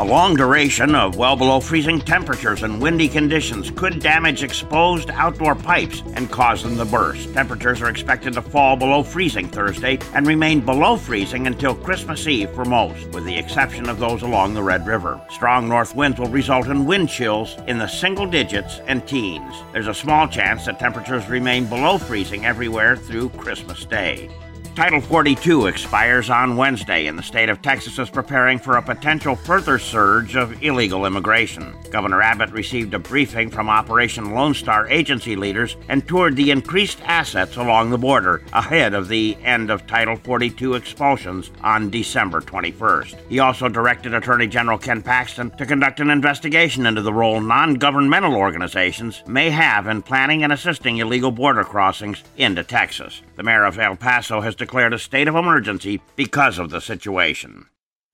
A long duration of well below freezing temperatures and windy conditions could damage exposed outdoor pipes and cause them to burst. Temperatures are expected to fall below freezing Thursday and remain below freezing until Christmas Eve for most, with the exception of those along the Red River. Strong north winds will result in wind chills in the single digits and teens. There's a small chance that temperatures remain below freezing everywhere through Christmas Day. Title 42 expires on Wednesday, and the state of Texas is preparing for a potential further surge of illegal immigration. Governor Abbott received a briefing from Operation Lone Star agency leaders and toured the increased assets along the border ahead of the end of Title 42 expulsions on December 21st. He also directed Attorney General Ken Paxton to conduct an investigation into the role non governmental organizations may have in planning and assisting illegal border crossings into Texas. The mayor of El Paso has declared a state of emergency because of the situation.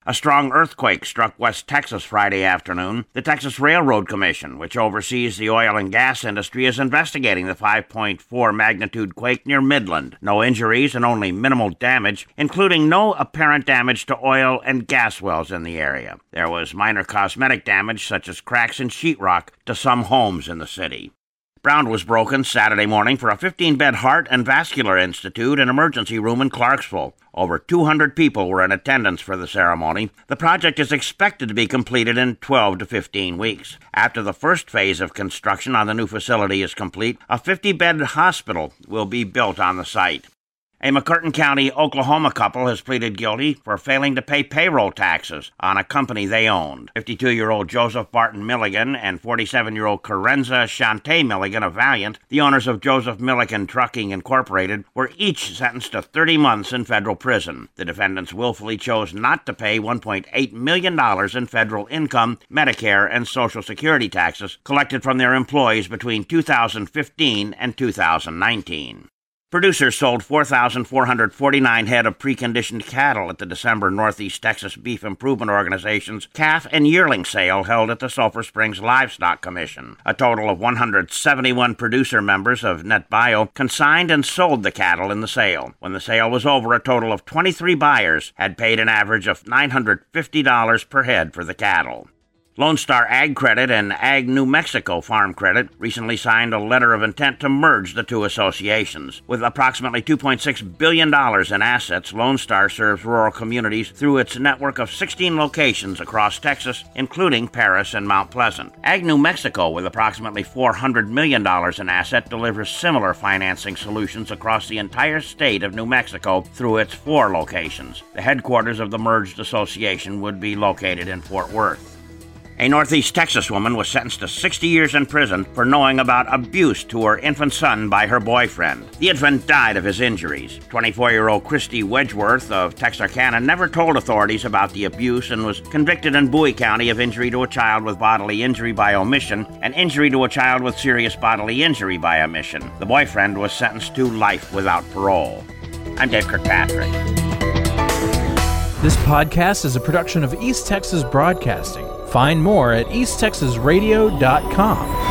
A strong earthquake struck West Texas Friday afternoon. The Texas Railroad Commission, which oversees the oil and gas industry, is investigating the 5.4 magnitude quake near Midland. No injuries and only minimal damage, including no apparent damage to oil and gas wells in the area. There was minor cosmetic damage, such as cracks in sheetrock, to some homes in the city. Ground was broken Saturday morning for a 15 bed Heart and Vascular Institute and emergency room in Clarksville. Over 200 people were in attendance for the ceremony. The project is expected to be completed in 12 to 15 weeks. After the first phase of construction on the new facility is complete, a 50 bed hospital will be built on the site. A McCurtain County, Oklahoma couple has pleaded guilty for failing to pay payroll taxes on a company they owned. 52 year old Joseph Barton Milligan and 47 year old Carenza Shante Milligan of Valiant, the owners of Joseph Milligan Trucking Incorporated, were each sentenced to 30 months in federal prison. The defendants willfully chose not to pay $1.8 million in federal income, Medicare, and Social Security taxes collected from their employees between 2015 and 2019. Producers sold 4,449 head of preconditioned cattle at the December Northeast Texas Beef Improvement Organization's calf and yearling sale held at the Sulphur Springs Livestock Commission. A total of 171 producer members of NetBio consigned and sold the cattle in the sale. When the sale was over, a total of 23 buyers had paid an average of $950 per head for the cattle. Lone Star Ag Credit and Ag New Mexico Farm Credit recently signed a letter of intent to merge the two associations. With approximately $2.6 billion in assets, Lone Star serves rural communities through its network of 16 locations across Texas, including Paris and Mount Pleasant. Ag New Mexico, with approximately $400 million in assets, delivers similar financing solutions across the entire state of New Mexico through its four locations. The headquarters of the merged association would be located in Fort Worth. A Northeast Texas woman was sentenced to 60 years in prison for knowing about abuse to her infant son by her boyfriend. The infant died of his injuries. 24 year old Christy Wedgeworth of Texarkana never told authorities about the abuse and was convicted in Bowie County of injury to a child with bodily injury by omission and injury to a child with serious bodily injury by omission. The boyfriend was sentenced to life without parole. I'm Dave Kirkpatrick. This podcast is a production of East Texas Broadcasting. Find more at easttexasradio.com.